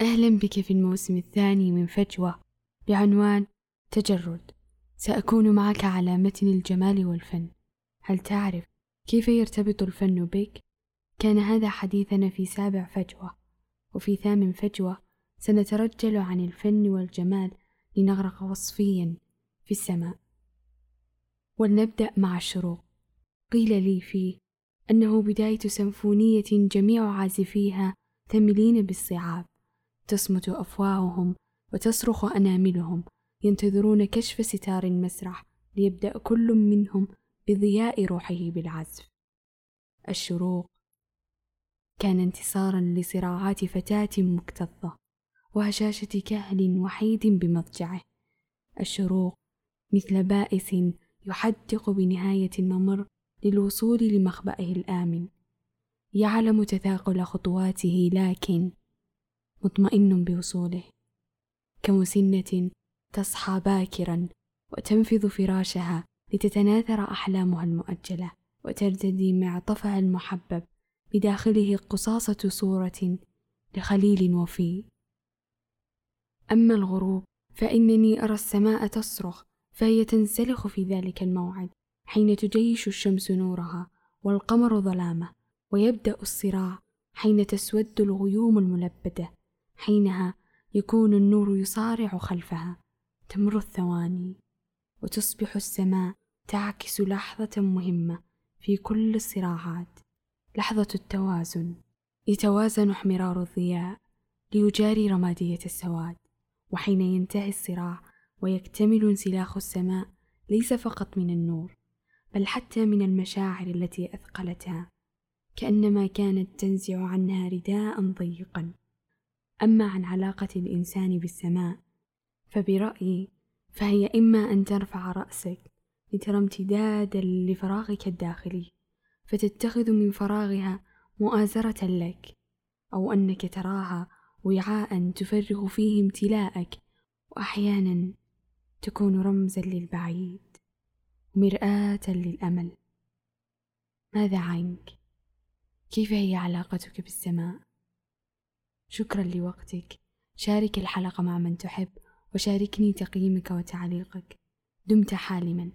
أهلا بك في الموسم الثاني من فجوة بعنوان تجرد. سأكون معك على متن الجمال والفن. هل تعرف كيف يرتبط الفن بك؟ كان هذا حديثنا في سابع فجوة وفي ثامن فجوة سنترجل عن الفن والجمال لنغرق وصفيا في السماء. ولنبدأ مع الشروق. قيل لي فيه أنه بداية سمفونية جميع عازفيها ثملين بالصعاب. تصمت أفواههم وتصرخ أناملهم ينتظرون كشف ستار المسرح ليبدأ كل منهم بضياء روحه بالعزف. الشروق. كان انتصارا لصراعات فتاة مكتظة وهشاشة كهل وحيد بمضجعه. الشروق. مثل بائس يحدق بنهاية الممر للوصول لمخبئه الآمن. يعلم تثاقل خطواته لكن مطمئن بوصوله. كمسنة تصحى باكرا وتنفض فراشها لتتناثر أحلامها المؤجلة وترتدي معطفها المحبب بداخله قصاصة صورة لخليل وفي. أما الغروب فإنني أرى السماء تصرخ فهي تنسلخ في ذلك الموعد حين تجيش الشمس نورها والقمر ظلامه ويبدأ الصراع حين تسود الغيوم الملبدة. حينها يكون النور يصارع خلفها. تمر الثواني وتصبح السماء تعكس لحظة مهمة في كل الصراعات. لحظة التوازن. يتوازن احمرار الضياء ليجاري رمادية السواد. وحين ينتهي الصراع ويكتمل انسلاخ السماء ليس فقط من النور بل حتى من المشاعر التي أثقلتها. كأنما كانت تنزع عنها رداء ضيقا. أما عن علاقة الإنسان بالسماء فبرأيي فهي إما أن ترفع رأسك لترى امتدادا لفراغك الداخلي فتتخذ من فراغها مؤازرة لك أو أنك تراها وعاء تفرغ فيه امتلاءك واحيانا تكون رمزا للبعيد ومرآة للأمل. ماذا عنك؟ كيف هي علاقتك بالسماء؟ شكرا لوقتك. شارك الحلقة مع من تحب وشاركني تقييمك وتعليقك. دمت حالما.